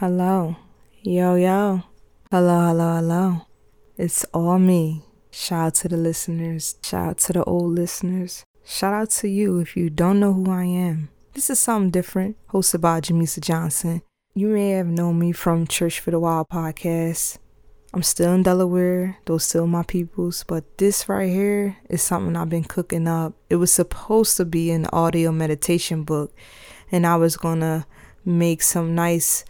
Hello. Yo, yo. Hello, hello, hello. It's all me. Shout out to the listeners. Shout out to the old listeners. Shout out to you if you don't know who I am. This is something different, hosted by Jamisa Johnson. You may have known me from Church for the Wild podcast. I'm still in Delaware, those still my peoples, but this right here is something I've been cooking up. It was supposed to be an audio meditation book, and I was gonna make some nice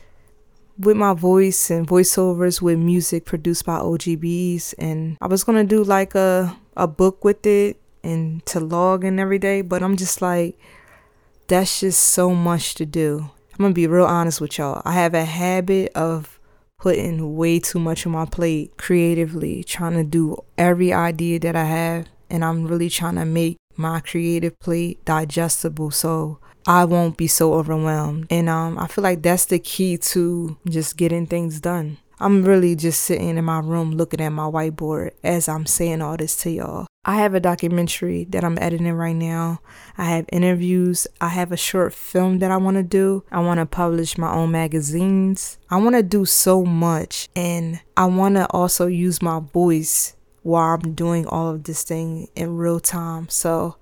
with my voice and voiceovers with music produced by OGBs and I was gonna do like a a book with it and to log in every day, but I'm just like that's just so much to do. I'm gonna be real honest with y'all. I have a habit of putting way too much on my plate creatively, trying to do every idea that I have, and I'm really trying to make my creative plate digestible so I won't be so overwhelmed. And um, I feel like that's the key to just getting things done. I'm really just sitting in my room looking at my whiteboard as I'm saying all this to y'all. I have a documentary that I'm editing right now. I have interviews. I have a short film that I want to do. I want to publish my own magazines. I want to do so much. And I want to also use my voice while I'm doing all of this thing in real time. So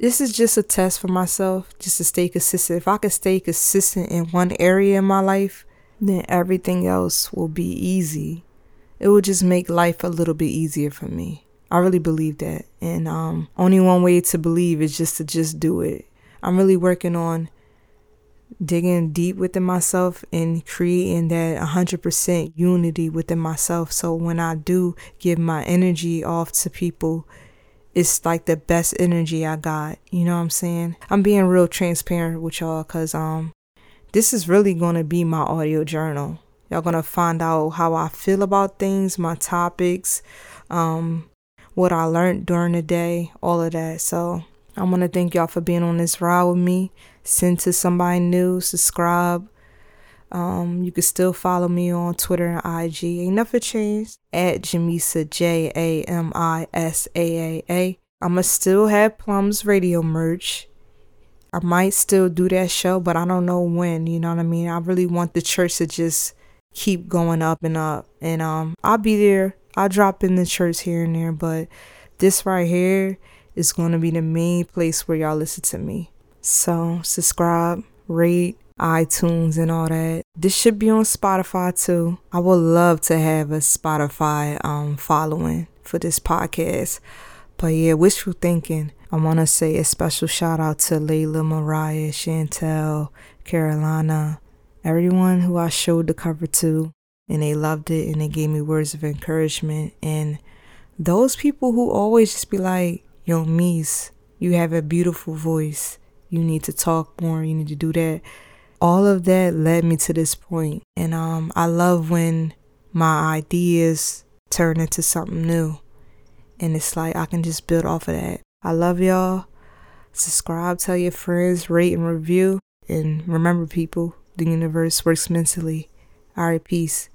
this is just a test for myself, just to stay consistent. If I can stay consistent in one area in my life, then everything else will be easy. It will just make life a little bit easier for me. I really believe that. And um, only one way to believe is just to just do it. I'm really working on digging deep within myself and creating that 100% unity within myself. So when I do give my energy off to people, it's like the best energy I got. You know what I'm saying? I'm being real transparent with y'all because um this is really gonna be my audio journal. Y'all gonna find out how I feel about things, my topics, um, what I learned during the day, all of that. So I wanna thank y'all for being on this ride with me. Send to somebody new, subscribe, um, you can still follow me on Twitter and IG. Ain't nothing changed at Jamisa J A M I S A A A. I'ma still have Plums Radio merch. I might still do that show, but I don't know when. You know what I mean? I really want the church to just keep going up and up, and um, I'll be there. I'll drop in the church here and there, but this right here is gonna be the main place where y'all listen to me. So subscribe, rate iTunes and all that. This should be on Spotify too. I would love to have a Spotify um following for this podcast. But yeah, wishful thinking. I want to say a special shout out to Layla, Mariah, Chantel, Carolina, everyone who I showed the cover to, and they loved it and they gave me words of encouragement. And those people who always just be like, Yo, Mies, you have a beautiful voice. You need to talk more. You need to do that all of that led me to this point. And um, I love when my ideas turn into something new. And it's like I can just build off of that. I love y'all. Subscribe, tell your friends, rate and review. And remember, people, the universe works mentally. All right, peace.